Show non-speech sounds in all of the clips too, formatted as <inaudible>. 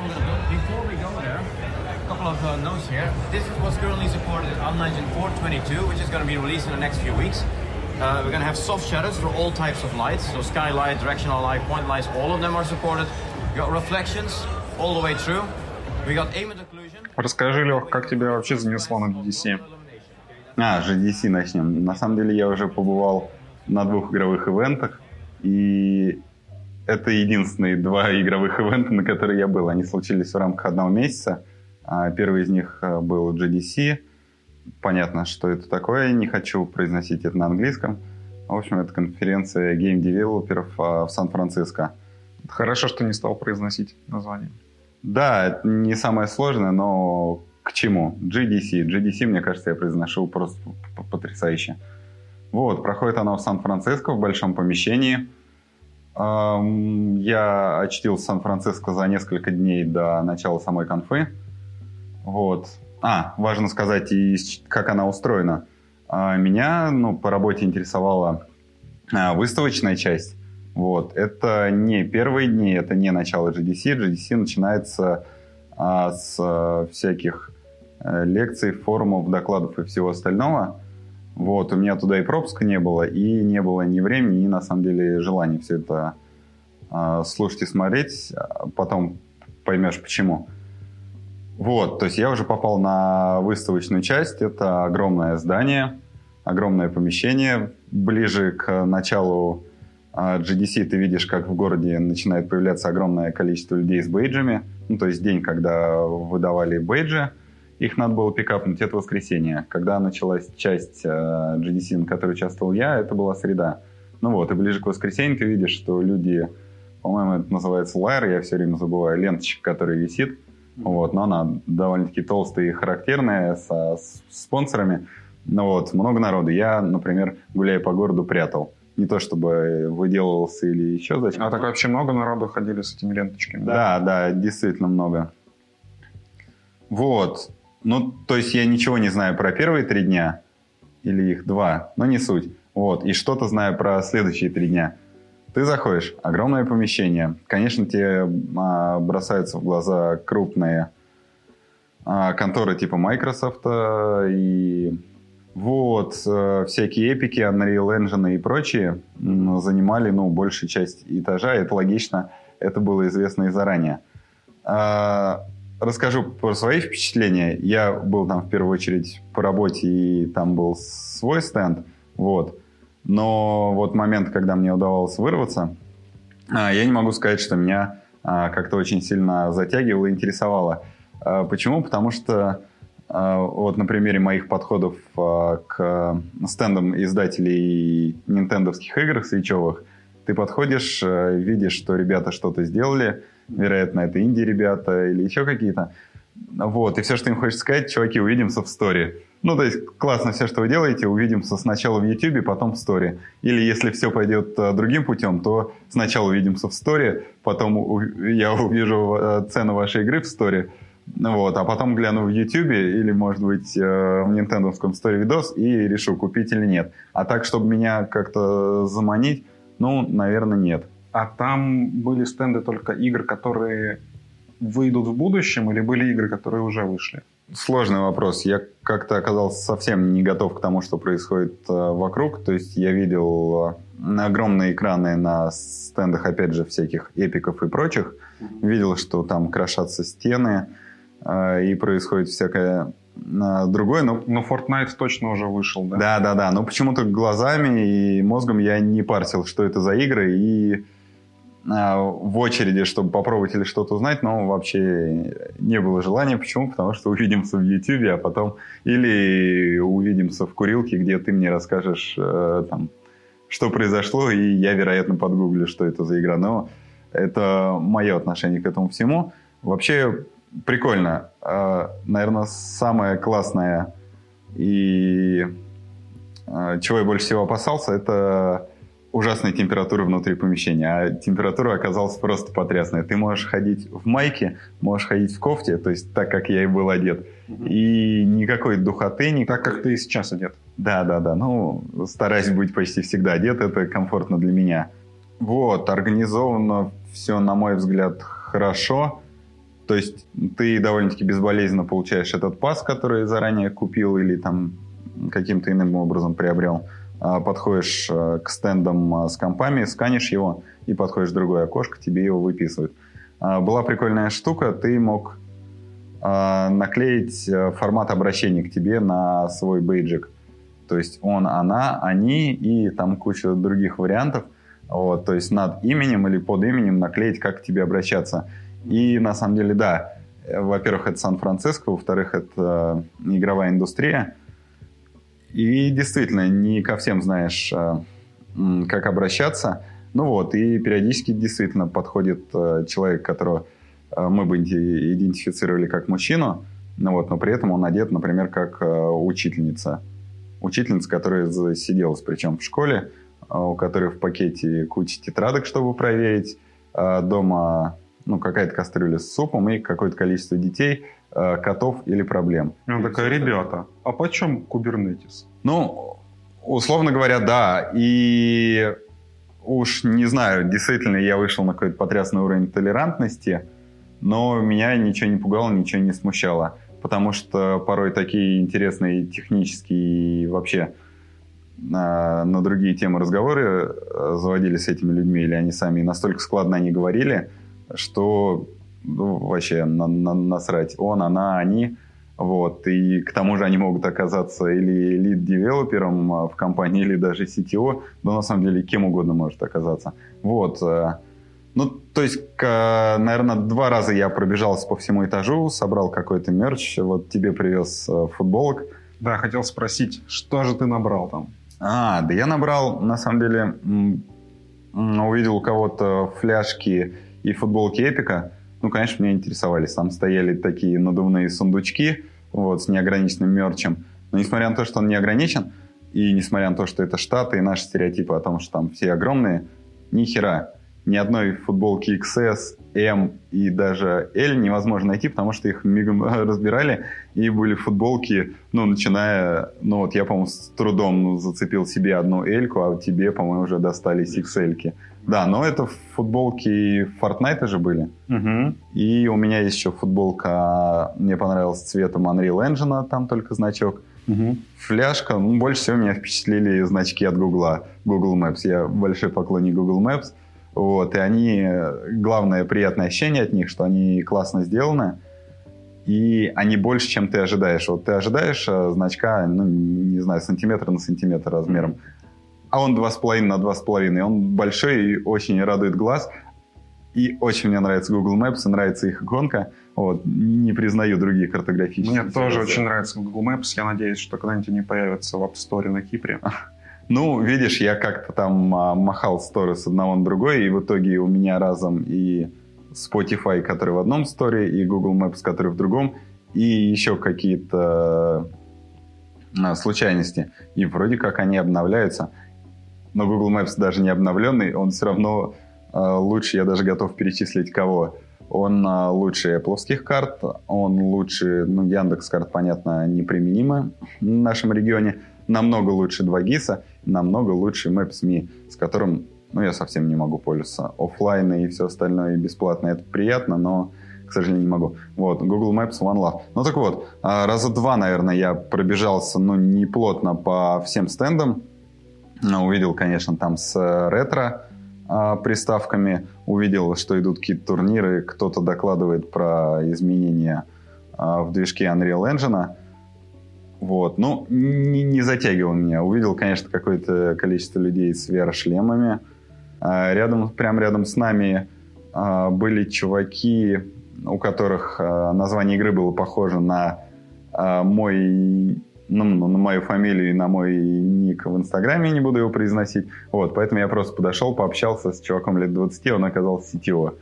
going to do. Before we go there, a couple of uh, notes here. This is what's currently supported in Unreal Engine 4.22, which is going to be released in the next few weeks. Uh, we're going to have soft shadows for all types of lights. So skylight, directional light, point lights, all of them are supported. We got reflections all the way through. We got ambient occlusion. Расскажи, Лех, как тебя вообще занесло на GDC? А, GDC начнем. На самом деле я уже побывал на двух игровых ивентах, и это единственные два игровых ивента, на которые я был. Они случились в рамках одного месяца. А, первый из них а, был GDC. Понятно, что это такое. Не хочу произносить это на английском. В общем, это конференция game developer ов а, в Сан-Франциско. Хорошо, что не стал произносить название. Да, это не самое сложное, но к чему? GDC. GDC, мне кажется, я произношу просто потрясающе. Вот, проходит оно в Сан-Франциско, в большом помещении. Я очтил Сан-Франциско за несколько дней до начала самой конфы. Вот. А, важно сказать, и как она устроена. А, меня ну, по работе интересовала а, выставочная часть. Вот. Это не первые дни, это не начало GDC. GDC начинается а, с всяких э, лекций, форумов, докладов и всего остального. Вот, у меня туда и пропуска не было, и не было ни времени, ни на самом деле желания все это э, слушать и смотреть. Потом поймешь почему. Вот, то есть я уже попал на выставочную часть. Это огромное здание, огромное помещение. Ближе к началу э, GDC ты видишь, как в городе начинает появляться огромное количество людей с бейджами. Ну, то есть день, когда выдавали бейджи – их надо было пикапнуть, это воскресенье. Когда началась часть э, GDC, на которой участвовал я, это была среда. Ну вот, и ближе к воскресенью ты видишь, что люди, по-моему, это называется лайер, я все время забываю, ленточка, которая висит, вот, но она довольно-таки толстая и характерная, со с спонсорами. Ну вот, много народу. Я, например, гуляя по городу, прятал. Не то чтобы выделывался или еще зачем. А так вообще много народу ходили с этими ленточками, да? Да, да, действительно много. Вот. Ну, то есть я ничего не знаю про первые три дня, или их два, но не суть. Вот, и что-то знаю про следующие три дня. Ты заходишь, огромное помещение. Конечно, тебе а, бросаются в глаза крупные а, конторы типа Microsoft и вот э, всякие эпики, Unreal Engine и прочие занимали ну большую часть этажа. Это логично, это было известно и заранее. Расскажу про свои впечатления. Я был там в первую очередь по работе, и там был свой стенд, вот. Но вот момент, когда мне удавалось вырваться, а, я не могу сказать, что меня а, как-то очень сильно затягивало и интересовало. А, почему? Потому что вот на примере моих подходов к стендам издателей нинтендовских игр свечевых, ты подходишь, видишь, что ребята что-то сделали – вероятно, это инди-ребята или еще какие-то. Вот, и все, что им хочется сказать, чуваки, увидимся в сторе. Ну, то есть, классно все, что вы делаете, увидимся сначала в YouTube, потом в сторе. Или если все пойдет uh, другим путем, то сначала увидимся в сторе, потом у, я увижу uh, цену вашей игры в сторе, вот, а потом гляну в YouTube или, может быть, uh, в нинтендовском сторе видос и решу, купить или нет. А так, чтобы меня как-то заманить, ну, наверное, нет а там были стенды только игр, которые выйдут в будущем, или были игры, которые уже вышли? Сложный вопрос. Я как-то оказался совсем не готов к тому, что происходит э, вокруг. То есть я видел э, огромные экраны на стендах, опять же, всяких эпиков и прочих. Видел, что там крошатся стены, э, и происходит всякое другое, но... Но Fortnite точно уже вышел, да? Да, да, да. Но почему-то глазами и мозгом я не парсил, что это за игры, и в очереди, чтобы попробовать или что-то узнать, но вообще не было желания. Почему? Потому что увидимся в YouTube, а потом или увидимся в курилке, где ты мне расскажешь э, там, что произошло, и я, вероятно, подгуглю, что это за игра. Но это мое отношение к этому всему. Вообще прикольно. Э, наверное, самое классное и э, чего я больше всего опасался, это ужасной температуры внутри помещения, а температура оказалась просто потрясная. Ты можешь ходить в майке, можешь ходить в кофте, то есть так, как я и был одет, угу. и никакой духоты. Никакой... Так, как ты и сейчас одет. Да, да, да. Ну, стараюсь быть почти всегда одет, это комфортно для меня. Вот, организовано все, на мой взгляд, хорошо. То есть ты довольно-таки безболезненно получаешь этот пас, который заранее купил или там каким-то иным образом приобрел. А, подходишь э, к стендам а, с компами, сканишь его и подходишь в другое окошко, тебе его выписывают. А, была прикольная штука, ты мог наклеить э, формат обращения к тебе на свой бейджик. То есть он, она, они и там куча других вариантов. Вот, то есть над именем или под именем наклеить, как к тебе обращаться. И на самом деле, да, э, во-первых, это Сан-Франциско, во-вторых, это игровая индустрия – и действительно, не ко всем знаешь, э, как обращаться. Ну вот, и периодически действительно подходит э, человек, которого э, мы бы идентифицировали как мужчину, ну вот, но при этом он одет, например, как учительница. Учительница, которая засиделась, причем в школе, у которой в пакете куча тетрадок, чтобы проверить, дома ну, какая-то кастрюля с супом и какое-то количество детей – Э, котов или проблем. И он такой, ребята, а почем кубернетис? Ну, условно говоря, да. И уж не знаю, действительно, я вышел на какой-то потрясный уровень толерантности, но меня ничего не пугало, ничего не смущало. Потому что порой такие интересные технические и вообще на, на другие темы разговоры э, заводили с этими людьми, или они сами настолько складно они говорили, что ну, вообще на, на, насрать. Он, она, они. Вот. И к тому же они могут оказаться или лид-девелопером а, в компании, или даже CTO, но на самом деле кем угодно может оказаться. Вот. Э, ну, то есть, наверное, два раза я пробежался по всему этажу, собрал какой-то мерч, вот тебе привез э, футболок. Да, хотел спросить, что же ты набрал там? А, да я набрал, на самом деле, увидел у кого-то фляжки и футболки Эпика ну, конечно, меня интересовались. Там стояли такие надувные сундучки вот, с неограниченным мерчем. Но несмотря на то, что он не ограничен, и несмотря на то, что это Штаты и наши стереотипы о том, что там все огромные, ни хера. Ни одной футболки XS, M и даже L невозможно найти, потому что их мигом <laughs> разбирали, и были футболки, ну, начиная, ну, вот я, по-моему, с трудом зацепил себе одну L, а тебе, по-моему, уже достались XL. -ки. Да, но это футболки Fortnite же были. Угу. И у меня есть еще футболка, мне понравилась цветом Unreal Engine, там только значок. Угу. Фляжка, ну, больше всего меня впечатлили значки от Google, Google Maps. Я большой поклонник Google Maps. Вот, и они, главное приятное ощущение от них, что они классно сделаны, и они больше, чем ты ожидаешь. Вот ты ожидаешь э, значка, ну, не знаю, сантиметр на сантиметр размером, а он 2,5 на 2,5. Он большой и очень радует глаз. И очень мне нравится Google Maps, и нравится их иконка. Вот. Не признаю другие картографические. Мне тоже очень нравится Google Maps. Я надеюсь, что когда-нибудь они появятся в App Store на Кипре. <laughs> Ну, видишь, я как-то там а, махал сторы с одного на другой, и в итоге у меня разом и Spotify, который в одном сторе, и Google Maps, который в другом, и еще какие-то а, случайности. И вроде как они обновляются но Google Maps даже не обновленный, он все равно э, лучше, я даже готов перечислить кого. Он э, лучше Apple карт, он лучше, ну, Яндекс карт, понятно, неприменимы в нашем регионе, намного лучше 2GIS, намного лучше Maps.me, с которым, ну, я совсем не могу пользоваться. Оффлайн и все остальное бесплатно, это приятно, но к сожалению, не могу. Вот, Google Maps One Love. Ну так вот, а, раза два, наверное, я пробежался, ну, не плотно по всем стендам, увидел, конечно, там с э, ретро а, приставками, увидел, что идут какие-то турниры, кто-то докладывает про изменения а, в движке Unreal Engine. Вот, ну, не, не затягивал меня. Увидел, конечно, какое-то количество людей с VR-шлемами. А, рядом, прямо рядом с нами были чуваки, у которых название игры было похоже на мой ну, на мою фамилию и на мой ник в Инстаграме, не буду его произносить. Вот, поэтому я просто подошел, пообщался с чуваком лет 20, он оказался сетево.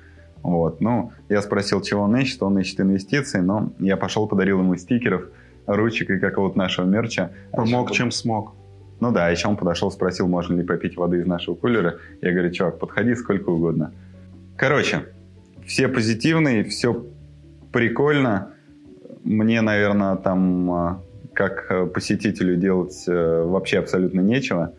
Вот, ну, я спросил, чего он ищет, он ищет инвестиции, но я пошел, подарил ему стикеров, ручек и какого-то нашего мерча. Помог, чем смог. Ну да, еще он подошел, спросил, можно ли попить воды из нашего кулера. Я говорю, чувак, подходи сколько угодно. Короче, все позитивные, все прикольно. Мне, наверное, там а, как э, посетителю делать э, вообще абсолютно нечего.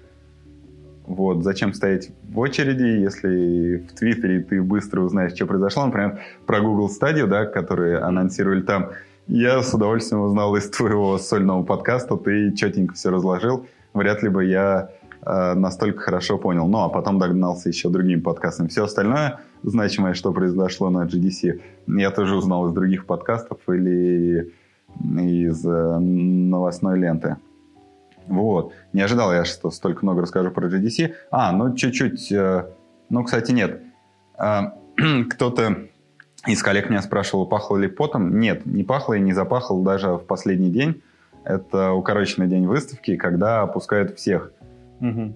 Вот, зачем стоять в очереди, если в Твиттере ты быстро узнаешь, что произошло. Например, про Google Stadia, да, которые анонсировали там. Я с удовольствием узнал из твоего сольного подкаста, ты четенько все разложил. Вряд ли бы я э, настолько хорошо понял. Ну, а потом догнался еще другим подкастом. Все остальное значимое, что произошло на GDC, я тоже узнал из других подкастов или из э, новостной ленты. Вот. Не ожидал я, что столько много расскажу про GDC. А, ну чуть-чуть... Э, ну, кстати, нет. Э, <clears throat> кто-то из коллег меня спрашивал, пахло ли потом. Нет, не пахло и не запахло даже в последний день. Это укороченный день выставки, когда опускают всех. Угу.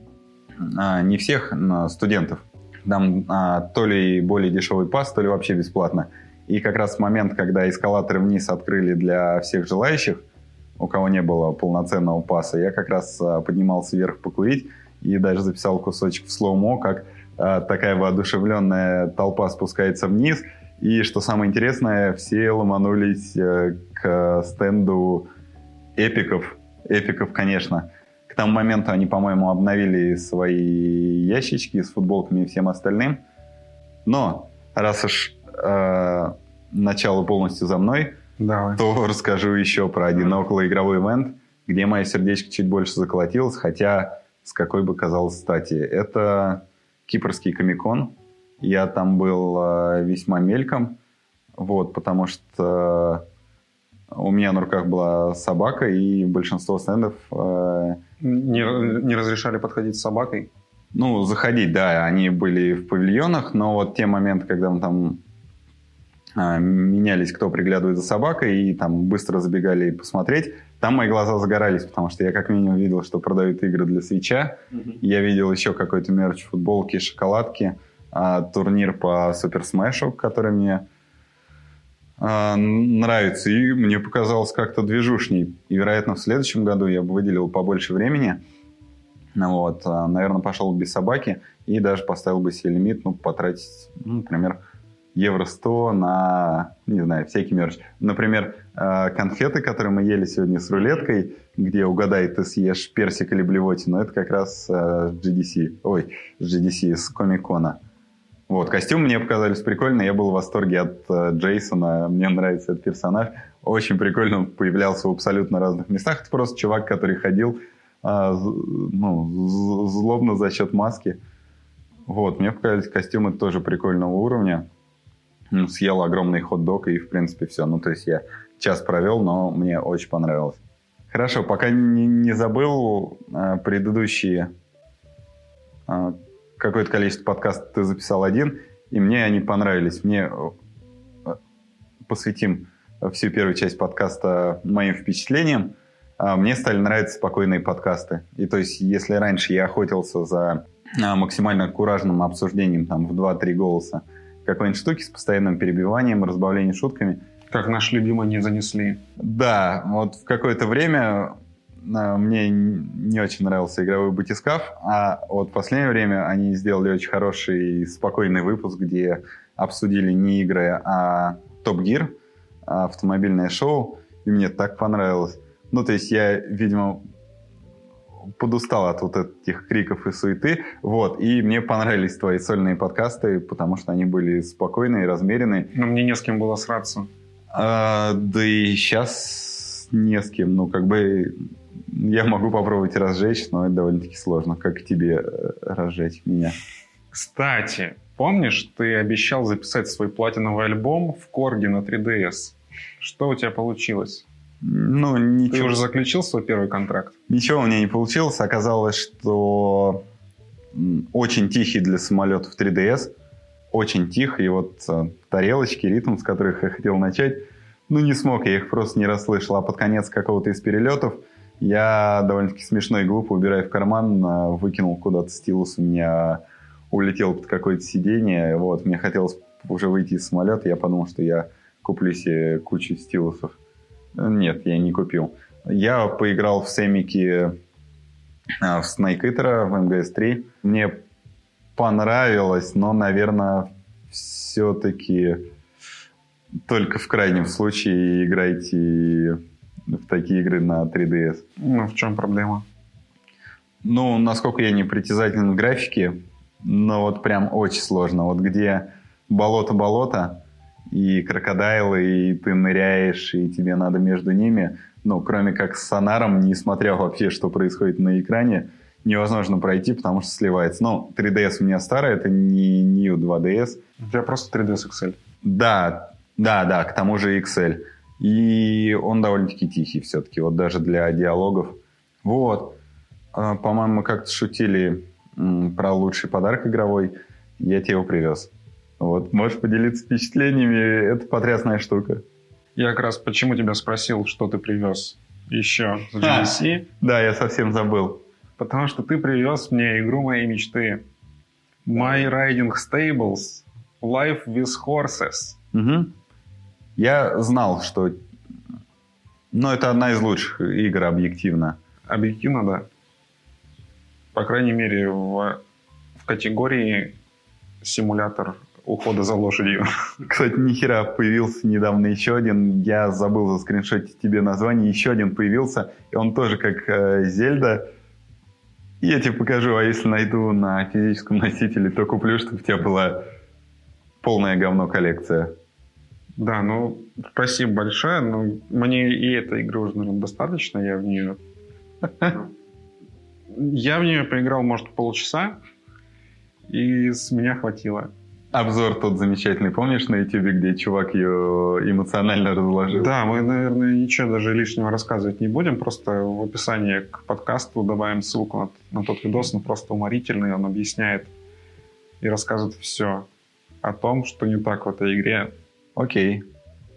А, не всех, но студентов. Там а, то ли более дешевый пас, то ли вообще бесплатно. И как раз момент, когда эскалаторы вниз открыли для всех желающих, у кого не было полноценного паса, я как раз а, поднимался вверх покурить и даже записал кусочек в слоумо, как а, такая воодушевленная толпа спускается вниз. И что самое интересное, все ломанулись а, к стенду эпиков. Эпиков, конечно. К тому моменту они, по-моему, обновили свои ящички с футболками и всем остальным. Но раз уж э, начало полностью за мной, Давай. то расскажу еще про один околоигровой ивент, где мое сердечко чуть больше заколотилось, хотя с какой бы казалось стати. Это кипрский комикон. Я там был э, весьма мельком, вот, потому что у меня на руках была собака, и большинство стендов... Э, не, не разрешали подходить с собакой? Ну, заходить, да, они были в павильонах, но вот те моменты, когда мы там менялись, кто приглядывает за собакой, и там быстро забегали посмотреть. Там мои глаза загорались, потому что я как минимум видел, что продают игры для свеча. Mm-hmm. Я видел еще какой-то мерч, футболки, шоколадки, а, турнир по Супер Смешу, который мне а, нравится, и мне показалось как-то движушней. И, вероятно, в следующем году я бы выделил побольше времени. Вот, а, наверное, пошел без собаки и даже поставил бы себе лимит, ну, потратить, ну, например, евро 100 на, не знаю, всякий мерч. Например, э, конфеты, которые мы ели сегодня с рулеткой, где угадай, ты съешь персик или блевотину, это как раз э, GDC, ой, GDC, с Комикона. Вот, костюм мне показались прикольные, я был в восторге от э, Джейсона, мне нравится этот персонаж. Очень прикольно он появлялся в абсолютно разных местах. Это просто чувак, который ходил ну, злобно за счет маски. Вот, мне показались костюмы тоже прикольного уровня съел огромный хот-дог и, в принципе, все. Ну, то есть я час провел, но мне очень понравилось. Хорошо, пока не, не забыл, э, предыдущие э, какое-то количество подкастов ты записал один, и мне они понравились. Мне э, посвятим всю первую часть подкаста моим впечатлениям. Э, мне стали нравиться спокойные подкасты. И то есть, если раньше я охотился за э, максимально куражным обсуждением там в 2-3 голоса, какой-нибудь штуки с постоянным перебиванием, разбавлением шутками. Как наш любимый не занесли. Да, вот в какое-то время а, мне не очень нравился игровой батискаф, а вот в последнее время они сделали очень хороший спокойный выпуск, где обсудили не игры, а Топ Гир, автомобильное шоу, и мне так понравилось. Ну, то есть я, видимо, подустал от вот этих криков и суеты. Вот. И мне понравились твои сольные подкасты, потому что они были спокойные, размеренные. Но мне не с кем было сраться. А, да и сейчас не с кем. Ну, как бы я могу попробовать разжечь, но это довольно-таки сложно. Как тебе э, разжечь меня? Кстати, помнишь, ты обещал записать свой платиновый альбом в Корге на 3DS? Что у тебя получилось? Ну, ничего. Ты уже заключил свой первый контракт? Ничего у меня не получилось. Оказалось, что очень тихий для самолетов 3DS. Очень тихий. И вот э, тарелочки, ритм, с которых я хотел начать, ну, не смог, я их просто не расслышал. А под конец какого-то из перелетов я довольно-таки смешно и глупо, убирая в карман, э, выкинул куда-то стилус, у меня улетел под какое-то сиденье. Вот, мне хотелось уже выйти из самолета, я подумал, что я куплю себе кучу стилусов. Нет, я не купил. Я поиграл в Семики а, в Snake Eater, в МГС-3. Мне понравилось, но, наверное, все-таки только в крайнем случае играйте в такие игры на 3DS. Ну, в чем проблема? Ну, насколько я не притязателен в графике, но вот прям очень сложно. Вот где болото-болото, и крокодайлы, и ты ныряешь, и тебе надо между ними, ну, кроме как с сонаром, не смотря вообще, что происходит на экране, невозможно пройти, потому что сливается. Ну, 3DS у меня старый, это не New 2DS. У тебя просто 3DS XL. Да, да, да, к тому же XL. И он довольно-таки тихий все-таки, вот даже для диалогов. Вот. А, по-моему, мы как-то шутили про лучший подарок игровой. Я тебе его привез. Вот, можешь поделиться впечатлениями, это потрясная штука. Я как раз почему тебя спросил, что ты привез еще с GDC. А, да, я совсем забыл. Потому что ты привез мне игру моей мечты. My Riding Stables Life with Horses. Угу. Я знал, что... Ну, это одна из лучших игр объективно. Объективно, да. По крайней мере, в, в категории симулятор ухода за лошадью. <laughs> Кстати, нихера появился недавно еще один. Я забыл заскриншотить тебе название. Еще один появился. И он тоже как э, Зельда. Я тебе покажу, а если найду на физическом носителе, то куплю, чтобы у тебя была полная говно коллекция. Да, ну, спасибо большое. Но мне и этой игры уже, наверное, достаточно. Я в нее... <laughs> Я в нее поиграл, может, полчаса, и с меня хватило. Обзор тот замечательный, помнишь, на YouTube, где чувак ее эмоционально разложил? Да, мы, наверное, ничего даже лишнего рассказывать не будем, просто в описании к подкасту добавим ссылку на, на тот видос, он просто уморительный, он объясняет и рассказывает все о том, что не так в этой игре. Окей.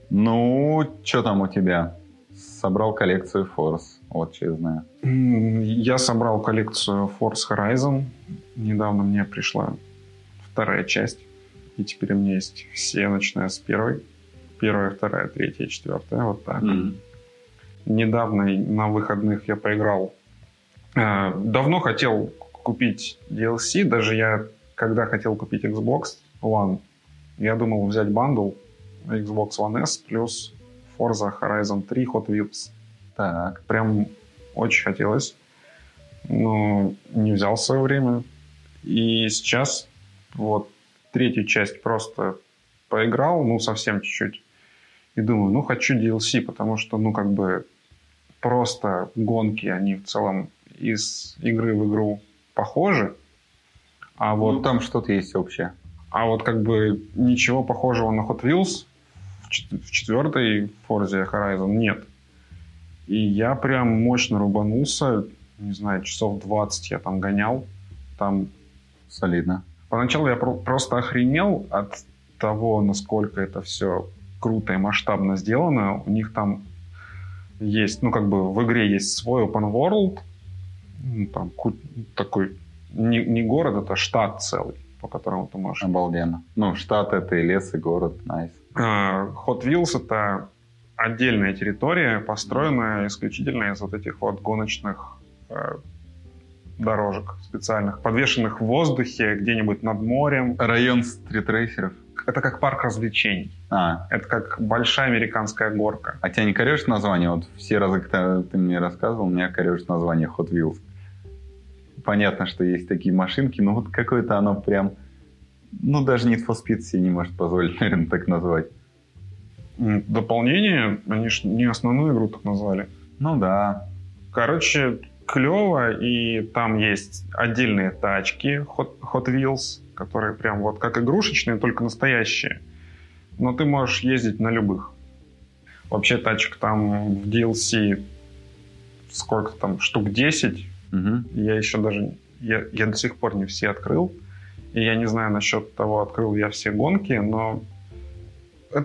Ну, что там у тебя? Собрал коллекцию Force, вот что я знаю. Я собрал коллекцию Force Horizon. Недавно мне пришла вторая часть. И теперь у меня есть все, начиная с первой. Первая, вторая, третья, четвертая. Вот так. Mm-hmm. Недавно на выходных я поиграл. Э, давно хотел купить DLC. Даже я, когда хотел купить Xbox One, я думал взять бандл Xbox One S плюс Forza Horizon 3 Hot Wheels. Так. Прям очень хотелось. Но не взял в свое время. И сейчас вот третью часть просто поиграл, ну, совсем чуть-чуть. И думаю, ну, хочу DLC, потому что, ну, как бы просто гонки, они в целом из игры в игру похожи. А вот ну, там что-то есть общее. А вот как бы ничего похожего на Hot Wheels в четвертой Forza Horizon нет. И я прям мощно рубанулся. Не знаю, часов 20 я там гонял. Там... Солидно. Поначалу я просто охренел от того, насколько это все круто и масштабно сделано. У них там есть, ну, как бы в игре есть свой open world, ну, там такой, не, не город, это штат целый, по которому ты можешь... Обалденно. Ну, штат это и лес, и город, найс. Nice. А, Hot Wheels это отдельная территория, построенная исключительно из вот этих вот гоночных э, дорожек специальных, подвешенных в воздухе где-нибудь над морем. Район стритрейсеров? Это как парк развлечений. А. Это как большая американская горка. А тебя не корежит название? Вот все разы, когда ты мне рассказывал, меня корежит название Hot Wheels. Понятно, что есть такие машинки, но вот какое-то оно прям... Ну, даже Need for Speed себе не может позволить, <laughs> наверное, так назвать. Дополнение? Они же не основную игру так назвали. Ну да. Короче, клево, и там есть отдельные тачки Hot, Hot Wheels, которые прям вот как игрушечные, только настоящие. Но ты можешь ездить на любых. Вообще тачек там в DLC сколько там, штук 10. Угу. Я еще даже, я, я до сих пор не все открыл. И я не знаю насчет того, открыл я все гонки, но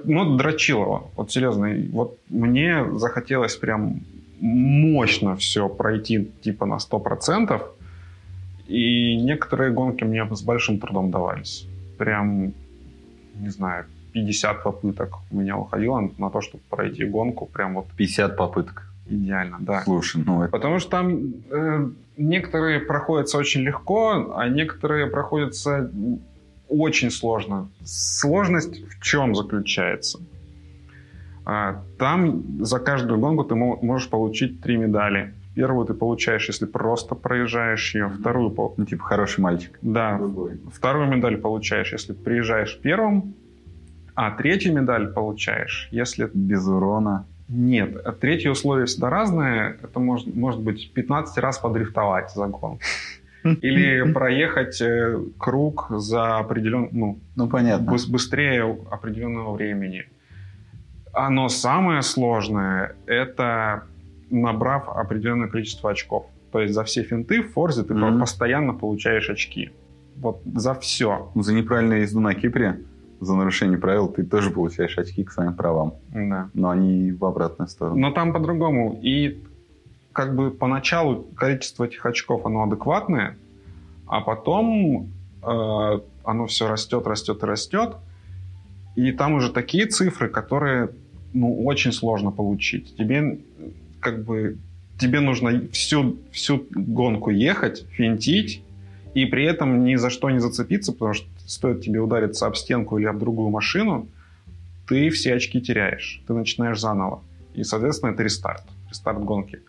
ну, дрочилово. Вот серьезно, вот мне захотелось прям мощно все пройти типа на 100%. И некоторые гонки мне с большим трудом давались. Прям, не знаю, 50 попыток у меня уходило на то, чтобы пройти гонку. Прям вот 50 попыток. Идеально, да. Слушай, ну это... Потому что там э, некоторые проходятся очень легко, а некоторые проходятся очень сложно. Сложность в чем заключается? А, там за каждую гонку ты можешь получить три медали. Первую ты получаешь, если просто проезжаешь ее. Вторую, Ну, типа, хороший мальчик. да, Другой. вторую медаль получаешь, если приезжаешь первым. А третью медаль получаешь, если... Без урона. Нет, а третье условие всегда разное. Это может, может быть 15 раз подрифтовать за гонку. Или проехать э, круг за определенный, ну, Ну, понятно. быс- быстрее определенного времени. Оно самое сложное, это набрав определенное количество очков. То есть за все финты в Форзе ты Мгм. постоянно получаешь очки. Вот за все. За неправильную езду на Кипре, за нарушение правил, ты тоже получаешь очки к своим правам. Да. Но они в обратную сторону. Но там по-другому. И как бы поначалу количество этих очков, оно адекватное, а потом э, оно все растет, растет и растет. И там уже такие цифры, которые ну, очень сложно получить. Тебе как бы тебе нужно всю, всю гонку ехать, финтить, и при этом ни за что не зацепиться, потому что стоит тебе удариться об стенку или об другую машину, ты все очки теряешь. Ты начинаешь заново. И, соответственно, это рестарт. Рестарт гонки.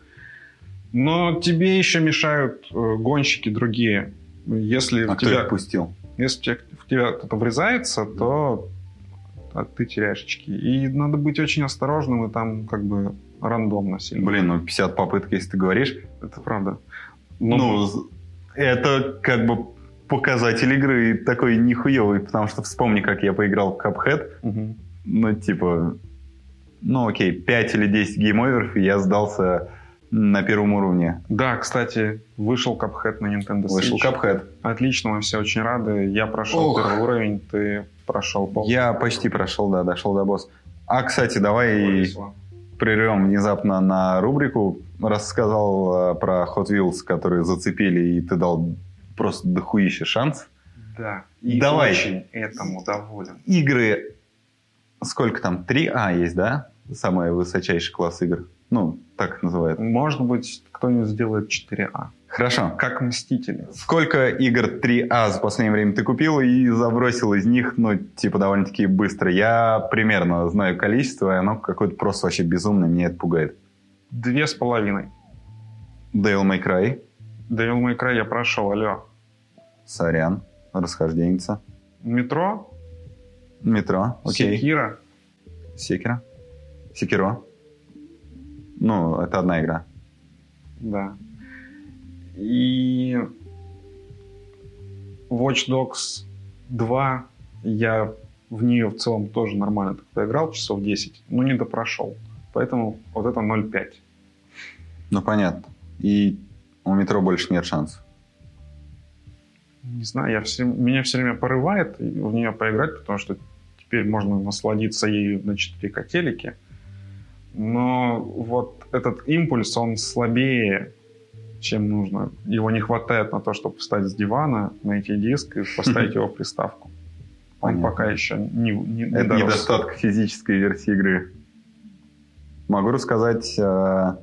Но тебе еще мешают э, гонщики другие. Если А в кто тебя, их пустил? если в тебя, в тебя кто-то врезается, то а, ты теряешь очки. И надо быть очень осторожным, и там как бы рандомно сильно. Блин, ну 50 попыток, если ты говоришь. Это правда. Ну, з- это как бы показатель игры такой нихуевый, потому что вспомни, как я поиграл в Cuphead, Мгм. ну, типа, ну, окей, 5 или 10 game over ов, и я сдался на первом уровне. Да, кстати, вышел Cuphead на Nintendo Switch. Вышел Cuphead. Отлично, мы все очень рады. Я прошел Ох. первый уровень, ты прошел пол. Я почти прошел, да, дошел до босса. А, кстати, давай прервем внезапно на рубрику. Рассказал э, про Hot Wheels, которые зацепили, и ты дал просто дохуище шанс. Да. И Давай. очень этому доволен. Игры, сколько там, 3А есть, да? Самый высочайший класс игр. Ну, так их называют. Может быть, кто-нибудь сделает 4А. Хорошо. Как Мстители. Сколько игр 3А за последнее время ты купил и забросил из них, ну, типа, довольно-таки быстро? Я примерно знаю количество, и оно какое-то просто вообще безумное, меня это пугает. Две с половиной. Devil May Cry, Devil May Cry я прошел, алло. сорян, расхожденница. Метро, Метро, окей. Секира. Секера. Секиро. Ну, это одна игра. Да. И Watch Dogs 2 я в нее в целом тоже нормально так поиграл, часов 10, но не допрошел. Поэтому вот это 0,5. Ну, понятно. И у метро больше нет шансов. Не знаю, я все, меня все время порывает в нее поиграть, потому что теперь можно насладиться ею на 4 телеке. Но вот этот импульс, он слабее, чем нужно. Его не хватает на то, чтобы встать с дивана, найти диск и поставить его в приставку. Он пока еще не, не, не Это дорос. недостаток физической версии игры. Могу рассказать э,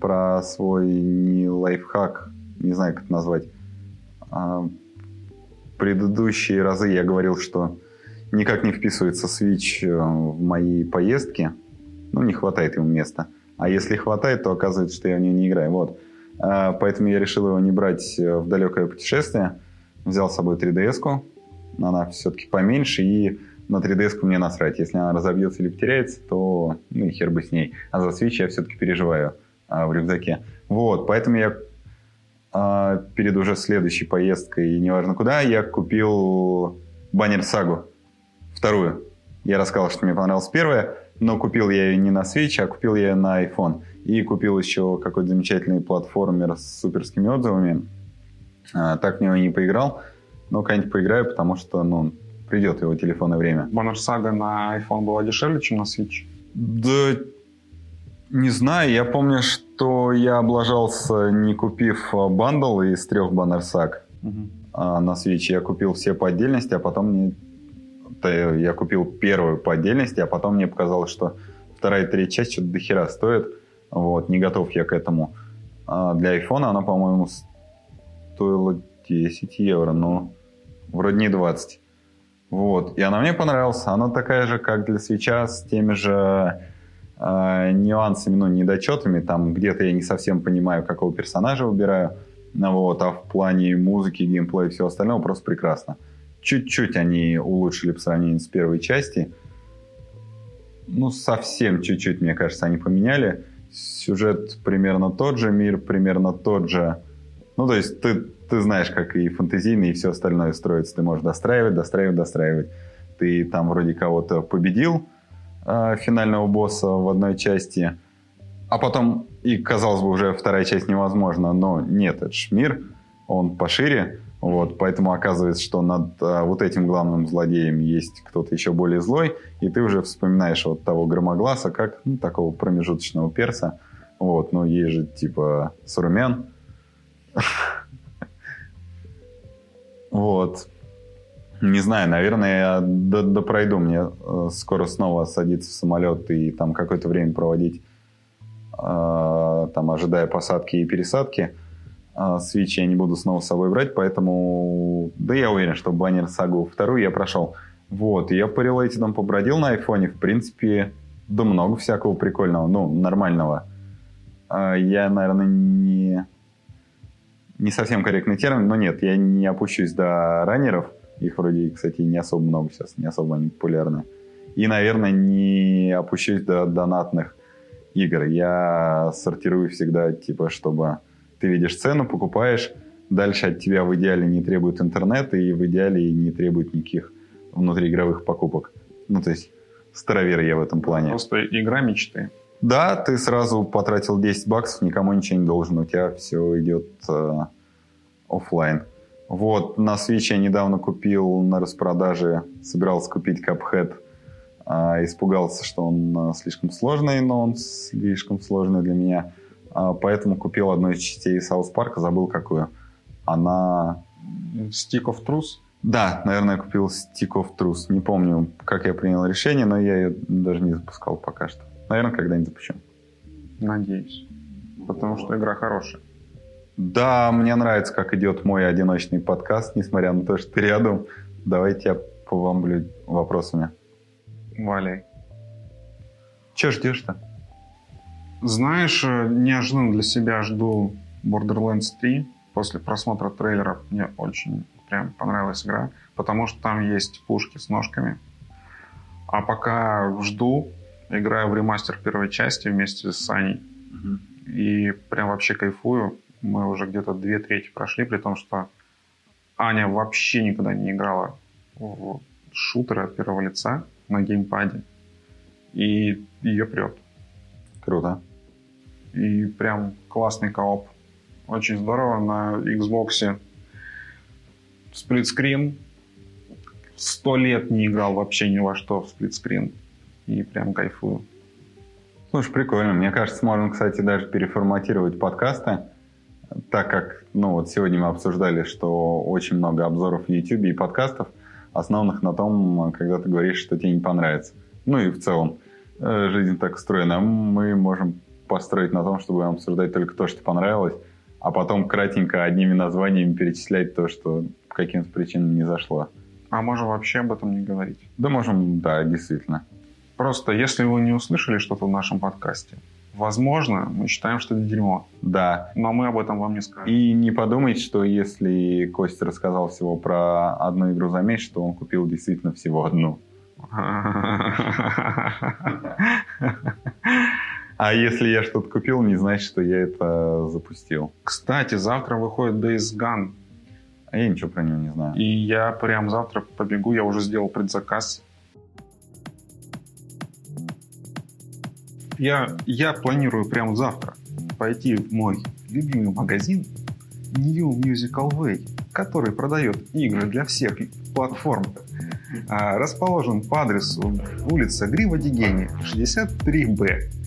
про свой не лайфхак, не знаю, как это назвать. А, предыдущие разы я говорил, что никак не вписывается Switch э, в мои поездки. Ну, не хватает ему места. А если хватает, то оказывается, что я в нее не играю. Вот. А, поэтому я решил его не брать э, в далекое путешествие. Взял с собой 3DS-ку. Она все-таки поменьше, и на 3DS-ку мне насрать. Если она разобьется или потеряется, то ну и хер бы с ней. А за Switch я все-таки переживаю а, в рюкзаке. Вот, поэтому я а, перед уже следующей поездкой, неважно куда, я купил Баннер Сагу. Вторую. Я рассказал, что мне понравилась первая, но купил я ее не на Switch, а купил я ее на iPhone. И купил еще какой-то замечательный платформер с суперскими отзывами. А, так в него не поиграл, но когда-нибудь поиграю, потому что, ну, придет его телефонное время. Banner Saga на iPhone была дешевле, чем на Switch. Да, не знаю. Я помню, что я облажался, не купив а, бандл из трех Banner Saga а, на Switch. Я купил все по отдельности, а потом мне... то Я купил первую по отдельности, а потом мне показалось, что вторая и третья часть что-то дохера стоит. Вот, не готов я к этому. А для iPhone она, по-моему, стоила 10 евро, но вроде не 20. Вот. И она мне понравилась. Она такая же, как для свеча, с теми же э, нюансами, ну, недочетами. Там где-то я не совсем понимаю, какого персонажа выбираю. Вот, а в плане музыки, геймплея и всего остального просто прекрасно. Чуть-чуть они улучшили по сравнению с первой части. Ну, совсем чуть-чуть, мне кажется, они поменяли. Сюжет примерно тот же, мир примерно тот же. Ну, то есть ты, ты знаешь, как и фэнтезийный, и все остальное строится. Ты можешь достраивать, достраивать, достраивать. Ты там вроде кого-то победил, э, финального босса в одной части, а потом, и казалось бы, уже вторая часть невозможна, но нет, это ж мир, он пошире, вот, поэтому оказывается, что над а, вот этим главным злодеем есть кто-то еще более злой, и ты уже вспоминаешь вот того громогласа как ну, такого промежуточного перса. Вот, ну есть же типа Сурумен. <laughs> Вот. Не знаю, наверное, я допройду. Мне э, скоро снова садиться в самолет и там какое-то время проводить, э, там, ожидая посадки и пересадки. А, Switch я не буду снова с собой брать, поэтому... Да я уверен, что баннер сагу вторую я прошел. Вот, я по релейтедам побродил на айфоне, в принципе, да много всякого прикольного, ну, нормального. А, я, наверное, не... Не совсем корректный термин, но нет, я не опущусь до раннеров. Их вроде, кстати, не особо много сейчас, не особо они популярны. И, наверное, не опущусь до донатных игр. Я сортирую всегда, типа, чтобы ты видишь цену, покупаешь, дальше от тебя в идеале не требует интернета и в идеале не требует никаких внутриигровых покупок. Ну, то есть старовер я в этом плане. Просто игра мечты. Да, ты сразу потратил 10 баксов, никому ничего не должен, у тебя все идет э, офлайн. Вот, на Switch я недавно купил на распродаже, собирался купить Cuphead, э, испугался, что он э, слишком сложный, но он слишком сложный для меня. А, поэтому купил одну из частей Саус Парка, забыл какую. Она... Stick of Truth? Да, наверное, купил Stick of Truth. Не помню, как я принял решение, но я ее даже не запускал пока что. Наверное, когда-нибудь запущу. Надеюсь. Потому что игра хорошая. Да, мне нравится, как идет мой одиночный подкаст, несмотря на то, что ты рядом. Давайте я повамблю вопросами. Валяй. Че ждешь-то? Знаешь, э, неожиданно для себя жду Borderlands 3. После просмотра трейлеров мне очень прям понравилась игра, потому что там есть пушки с ножками. А пока жду, играю в ремастер первой части вместе с Саней. Угу. И прям вообще кайфую. Мы уже где-то две трети прошли, при том, что Аня вообще никогда не играла в шутеры от первого лица на геймпаде. И ее прет. Круто и прям классный кооп. Очень здорово на Xbox. Сплитскрин. Сто лет не играл вообще ни во что в сплитскрин. И прям кайфую. Слушай, прикольно. Мне кажется, можно, кстати, даже переформатировать подкасты, так как, ну вот сегодня мы обсуждали, что очень много обзоров в YouTube и подкастов, основанных на том, когда ты говоришь, что тебе не понравится. Ну и в целом э, жизнь так устроена. Мы можем построить на том, чтобы обсуждать только то, что понравилось, а потом кратенько одними названиями перечислять то, что по каким-то причинам не зашло. А можем вообще об этом не говорить? Да, можем, да, действительно. Просто, если вы не услышали что-то в нашем подкасте, возможно, мы считаем, что это дерьмо. Да. Но мы об этом вам не скажем. И не подумайте, что если Костя рассказал всего про одну игру за месяц, что он купил действительно всего одну. <laughs> А если я что-то купил, не значит, что я это запустил. Кстати, завтра выходит Days Gone. А я ничего про него не знаю. И я прям завтра побегу, я уже сделал предзаказ. Я, я планирую прямо завтра пойти в мой любимый магазин New Musical Way, который продает игры для всех платформ. А, расположен по адресу улица Грива Дигени, 63Б.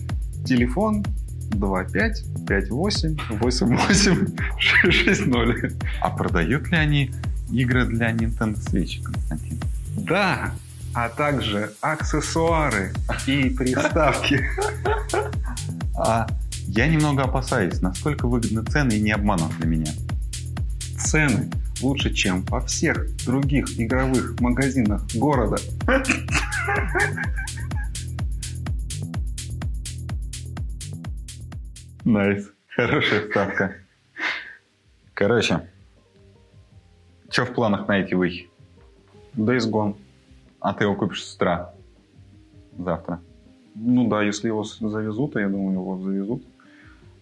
Телефон 25588860. А продают ли они игры для Nintendo Switch, Константин? Да, а также аксессуары и приставки. А я немного опасаюсь, насколько выгодны цены и не обманут для меня. Цены лучше, чем во всех других игровых магазинах города. Nice. Хорошая ставка. Короче, что в планах на эти выхи? Days Gone. А ты его купишь с утра? Завтра. Ну да, если его завезут, а я думаю, его завезут.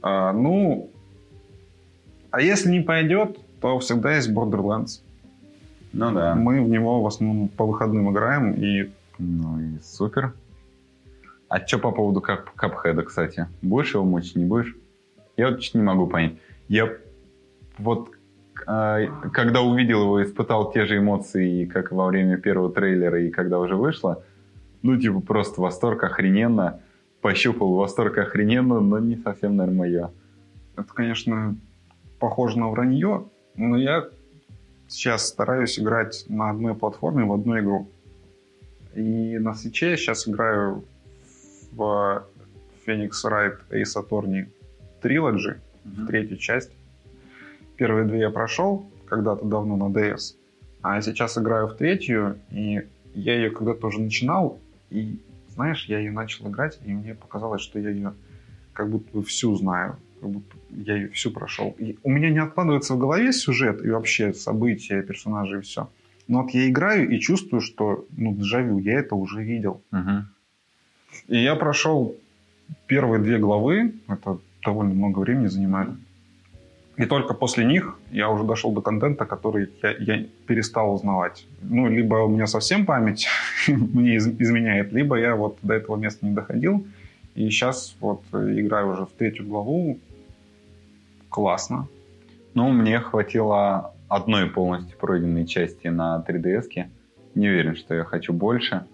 А, ну, а если не пойдет, то всегда есть Borderlands. Ну да. Мы в него в основном по выходным играем, и Ну и супер. А что по поводу кап капхеда, кстати? Будешь его мочить, не будешь? Я вот чуть не могу понять. Я вот а, когда увидел его, испытал те же эмоции, как во время первого трейлера и когда уже вышло. Ну, типа, просто восторг охрененно. Пощупал восторг охрененно, но не совсем, наверное, мое. это, конечно, похоже на вранье, но я сейчас стараюсь играть на одной платформе в одну игру. И на свече я сейчас играю в Phoenix Wright Ace Attorney Trilogy, в третью часть. Первые две я прошел когда-то давно на DS, а сейчас играю в третью, и я ее когда-то уже начинал, и, знаешь, я ее начал играть, и мне показалось, что я ее как будто бы всю знаю, как будто я ее всю прошел. И у меня не откладывается в голове сюжет и вообще события, персонажи и все. Но вот я играю и чувствую, что, ну, дежавю, я это уже видел. Мгм. И я прошел первые две главы, это довольно много времени занимает. И только после них я уже дошел до контента, который я, я перестал узнавать. Ну, либо у меня совсем память <laughs> мне из- изменяет, либо я вот до этого места не доходил. И сейчас вот играю уже в третью главу. Классно. Ну, мне хватило одной полностью пройденной части на 3DS. Не уверен, что я хочу больше.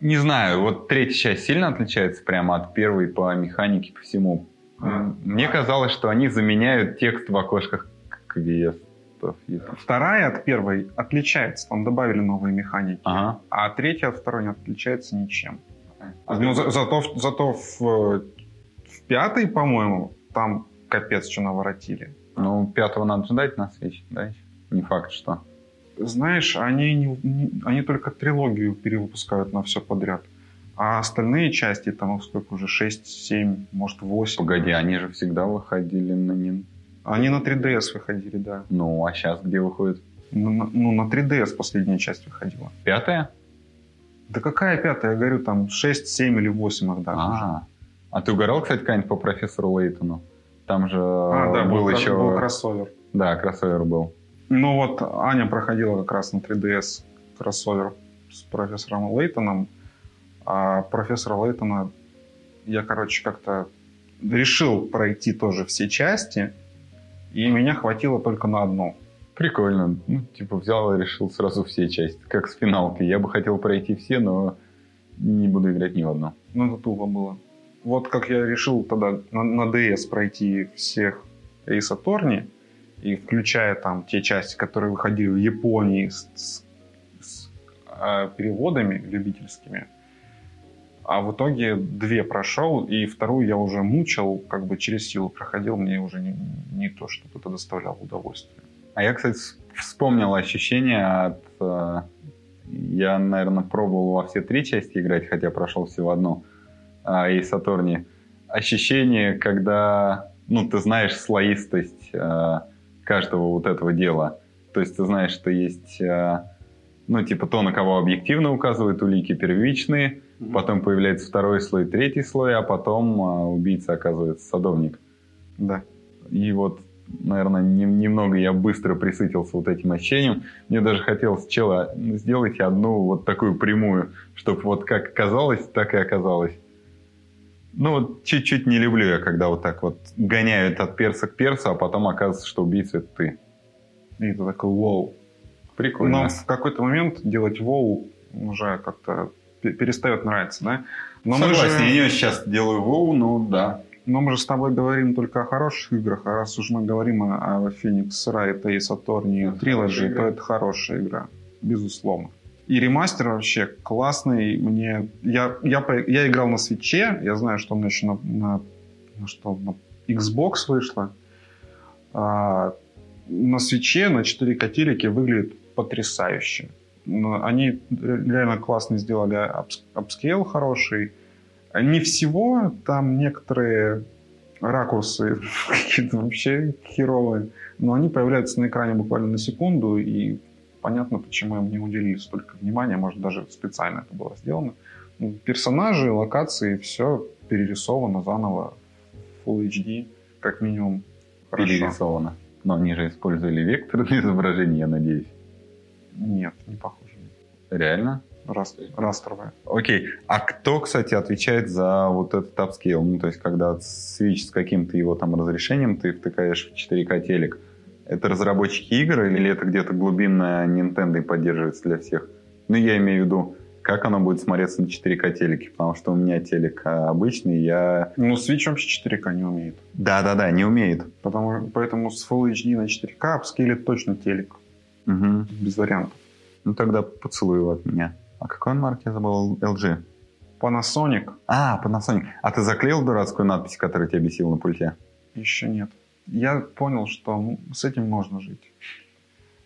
Не знаю, вот третья часть сильно отличается прямо от первой по механике, по всему. М, Мне казалось, что они заменяют текст в окошках квестов. Вторая от первой отличается. Там добавили новые механики. Ага. А третья от второй не отличается ничем. А Ну, за- зато, в- зато в, э, в пятой, по-моему, там капец, что наворотили. Ну, пятого надо ждать на свече, да? Не факт, что. Знаешь, они, не- не- они только трилогию перевыпускают на все подряд. А остальные части, там сколько уже, 6, 7, может 8. Погоди, они же всегда выходили на Нин. Они на 3DS выходили, да. Ну, а сейчас где выходит? Ну, на, ну, на 3DS последняя часть выходила. Пятая? Да какая пятая? Я говорю, там 6, 7 или 8 их уже. А, а ты угорал, кстати, Кань, по профессору Лейтону? Там же А, да, был, был, еще... был кроссовер. Да, кроссовер был. Ну вот Аня проходила как раз на 3DS кроссовер с профессором Лейтоном. А профессора Лейтона я, короче, как-то решил пройти тоже все части, и меня хватило только на одну. Прикольно. Ну, типа, взял и решил сразу все части. Как с финалкой. Я бы хотел пройти все, но не буду играть ни в одну. Ну, это тупо было. Вот как я решил тогда на, на DS пройти всех Ace Attorney, и включая там те части, которые выходили в Японии с, с- с, а, переводами любительскими, а в итоге две прошел, и вторую я уже мучил, как бы через силу проходил, мне уже не, не то, что это доставляло удовольствие. А я, кстати, вспомнил ощущение от... э, Я, наверное, пробовал во все три части играть, хотя прошел всего одну. а, И Сатурни. Ощущение, когда, ну, ты знаешь слоистость э, каждого вот этого дела. То есть ты знаешь, что есть, э, ну, типа то, на кого объективно указывают улики первичные, потом появляется второй слой, третий слой, а потом э, убийца оказывается садовник. Да. И вот, наверное, не- немного я быстро присытился вот этим ощущением. Мне даже хотелось, чела, сделайте одну вот такую прямую, чтобы вот как казалось, так и оказалось. Ну, вот чуть-чуть не люблю я, когда вот так вот гоняют от перса к персу, а потом оказывается, что убийца это ты. И ты такой, вау. Прикольно. Но в какой-то момент делать воу уже как-то пе- перестает нравиться, да? Но мы Согласен, же- я не сейчас делаю воу, ну да. Но мы же с тобой говорим только о хороших играх, а раз уж мы говорим о, о Phoenix Wright и Это Trilogy, то это хорошая игра, безусловно. И ремастер вообще классный. Мне я, я, я играл на свече, я знаю, что он еще на, на, на что, на Xbox вышло. А, на свече на 4 котелике выглядит потрясающе. Они реально классно сделали апс- апскейл хороший. Не всего, там некоторые ракурсы <laughs> какие-то вообще херовые. Но они появляются на экране буквально на секунду, и понятно, почему им не уделили столько внимания, может, даже специально это было сделано. Ну, персонажи, локации, все перерисовано заново в Full HD, как минимум. Хорошо. Перерисовано. Но они же использовали векторные изображения, я надеюсь. Нет, не похоже. Реально? Раст, растровая. Окей. А кто, кстати, отвечает за вот этот апскейл? Ну, то есть, когда Switch с каким-то его там разрешением ты втыкаешь в 4К телек, это разработчики игр или это где-то глубинная Nintendo и поддерживается для всех? Ну, я имею в виду, как оно будет смотреться на 4К телеке, потому что у меня телек а, обычный, я... Ну, Switch вообще 4К не умеет. Да-да-да, не умеет. Потому, поэтому с Full HD на 4К апскейлит точно телек. Угу. Без вариантов. Ну, тогда поцелуй его от меня. А какой он марки я забыл? LG. Panasonic А, Panasonic. А ты заклеил дурацкую надпись, которая тебя бесила на пульте? еще нет. Я понял, что с этим можно жить.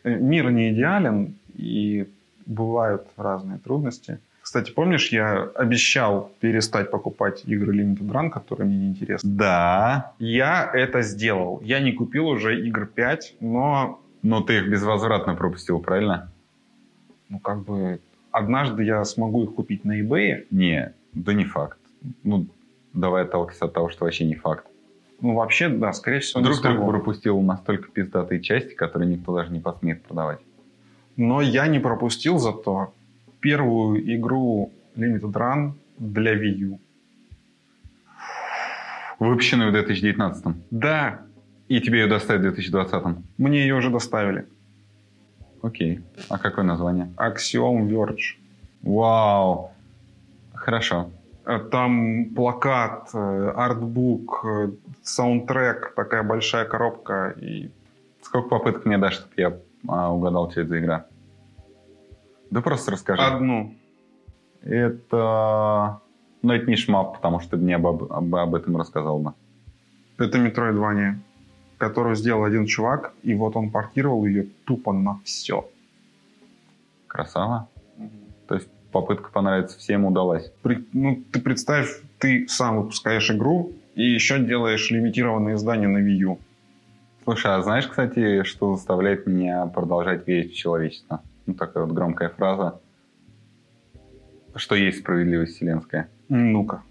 Э, Мир не идеален, и бывают разные трудности. Кстати, помнишь, я обещал перестать покупать игры Limited Run, которые мне не интересны? Да. Я это сделал. Я не купил уже игр 5, но, Но ты их безвозвратно пропустил, правильно? ну, как бы, однажды я смогу их купить на eBay. Не, да не факт. Ну, давай отталкиваться от того, что вообще не факт. Ну, вообще, да, скорее всего, Вдруг ты пропустил настолько пиздатые части, которые никто даже не посмеет продавать. Но я не пропустил зато первую игру Limited Run для Wii U. Выпущенную в 2019 Да, И тебе ее доставят в 2020 мне ее уже доставили. Окей. А какое название? Axiom Verge. Вау. Хорошо. Э, Там плакат, э, артбук, э, саундтрек, такая большая коробка. И Сколько попыток мне дашь, чтобы я а, угадал, что это за игра? Да просто расскажи. одну. Это... Ну, это не шмап, потому что ты мне об, об, об этом рассказал бы. Это Metroidvania, которую сделал один чувак, и вот он портировал ее тупо на все. Красава. Попытка понравится всем удалась. При- ну, ты представь, ты сам выпускаешь игру, и еще делаешь лимитированные издания на Wii U. Слушай, а знаешь, кстати, что заставляет меня продолжать верить в человечество? Ну, такая вот громкая фраза. Что есть справедливость вселенская. Ну-ка.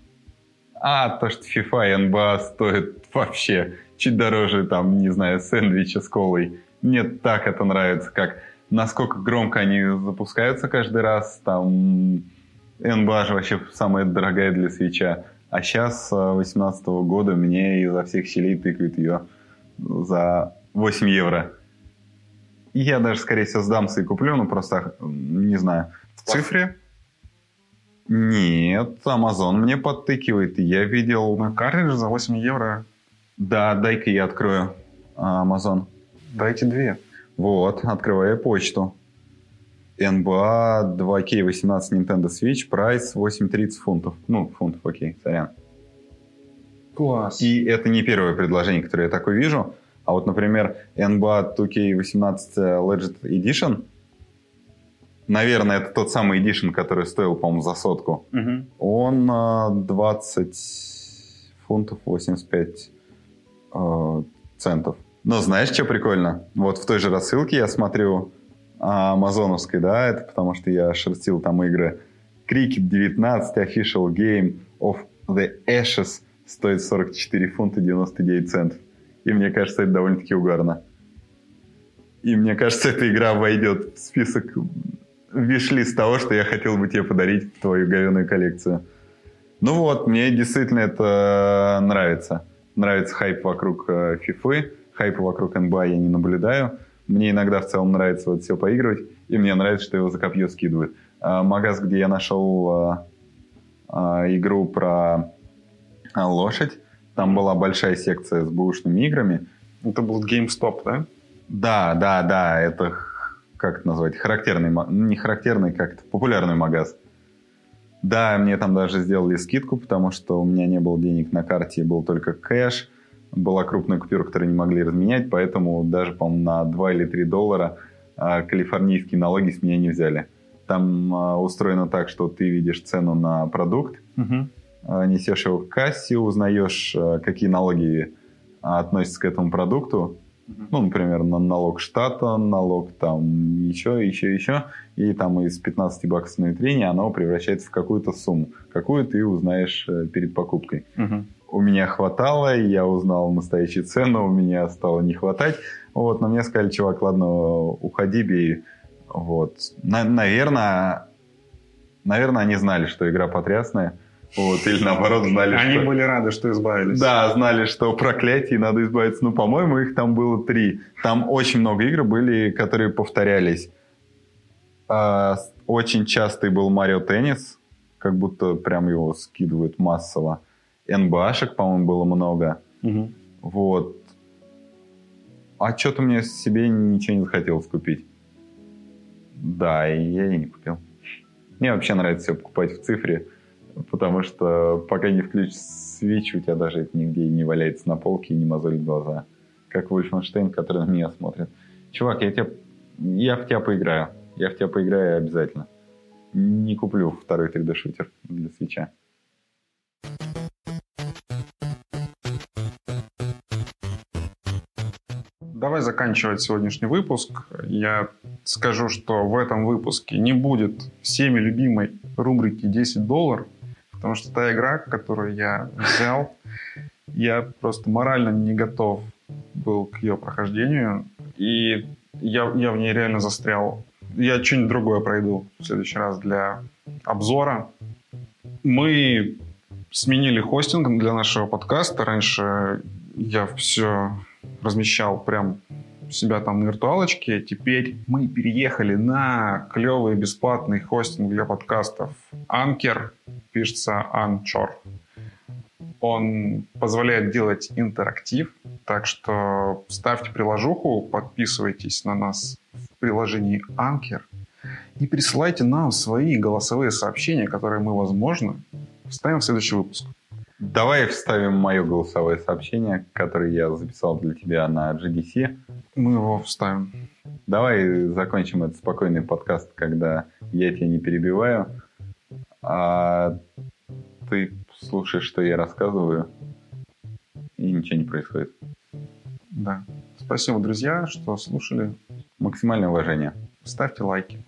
А, то, что FIFA и NBA стоят вообще чуть дороже, там, не знаю, сэндвича с колой. Мне так это нравится, как насколько громко они запускаются каждый раз. Там NBA же вообще самая дорогая для свеча. А сейчас, 18 года, мне изо всех щелей тыкают ее за 8 евро. И я даже, скорее всего, сдамся и куплю, ну просто, не знаю. В цифре Нет, Amazon мне подтыкивает. Я видел... на картридж за 8 евро Да, дай-ка я открою а, Amazon. дайте две. Вот, открываю почту. NBA 2K18 Nintendo Switch, прайс 8.30 фунтов. Ну, фунтов, окей, сорян. Класс. И это не первое предложение, которое я такое вижу. А вот, например, NBA 2K18 Legend Edition, наверное, это тот самый Edition, который стоил, по-моему, за сотку. Мгм. Он а, 20 фунтов 85 э, центов. Но знаешь, что прикольно? Вот в той же рассылке я смотрю а, амазоновской, да, это потому что я шерстил там игры. Cricket 19 Official Game of the Ashes стоит 44 фунта 99 центов. И мне кажется, это довольно-таки угарно. И мне кажется, эта игра войдет в список виш того, что я хотел бы тебе подарить в твою говяную коллекцию. Ну вот, мне действительно это нравится. Нравится хайп вокруг э, FIFA, хайпа вокруг НБА я не наблюдаю. Мне иногда в целом нравится вот все поигрывать, и мне нравится, что его за копье скидывают. А, магаз, где я нашел а, а, игру про а, лошадь, там была большая секция с бэушными играми. Это был GameStop, да? Да, да, да, это как это назвать, характерный, не характерный, как-то популярный магаз. Да, мне там даже сделали скидку, потому что у меня не было денег на карте, был только кэш. Была крупная купюра, которую не могли разменять, поэтому даже, по-моему, на 2 или 3 доллара а, калифорнийские налоги с меня не взяли. Там а, устроено так, что ты видишь цену на продукт, э, несешь его к кассе, узнаешь, какие налоги относятся к этому продукту. Ну, например, на налог штата, налог там еще, еще, еще. И там из 15 баксов на витрине оно превращается в какую-то сумму, какую ты узнаешь э, перед покупкой. Мгм. У меня хватало, я узнал настоящие цены, у меня стало не хватать. Вот, но мне сказали, чувак, ладно, уходи, бей. Вот. На- наверное, наверное, они знали, что игра потрясная. Вот, или наоборот, знали, Они что... были рады, что избавились. Да, знали, что проклятий надо избавиться. Ну, по-моему, их там было три. Там очень много игр были, которые повторялись. А, очень частый был Марио Теннис, как будто прям его скидывают массово. НБАшек, по-моему, было много. Мгм. Вот. А что-то мне себе ничего не захотелось купить. Да, и я и не купил. Мне вообще нравится все покупать в цифре, потому что пока не включишь свич, у тебя даже это нигде не валяется на полке и не мозолит глаза. Как Вольфенштейн, который на меня смотрит. Чувак, я, тебя, я в тебя поиграю. Я в тебя поиграю обязательно. Не куплю второй 3D-шутер для свеча. Давай заканчивать сегодняшний выпуск. Я скажу, что в этом выпуске не будет всеми любимой рубрики 10 долларов, потому что та игра, которую я взял, я просто морально не готов был к ее прохождению, и я, я в ней реально застрял. Я что-нибудь другое пройду в следующий раз для обзора. Мы сменили хостинг для нашего подкаста. Раньше я все размещал прям себя там на виртуалочке. Теперь мы переехали на клевый бесплатный хостинг для подкастов Anchor. Пишется Anchor. Он позволяет делать интерактив, так что ставьте приложуху, подписывайтесь на нас в приложении Anchor и присылайте нам свои голосовые сообщения, которые мы, возможно, вставим в следующий выпуск. Давай вставим мое голосовое сообщение, которое я записал для тебя на GDC. Мы его вставим. Давай закончим этот спокойный подкаст, когда я тебя не перебиваю, а ты слушаешь, что я рассказываю, и ничего не происходит. Да. Спасибо, друзья, что слушали. Максимальное уважение. Ставьте лайки.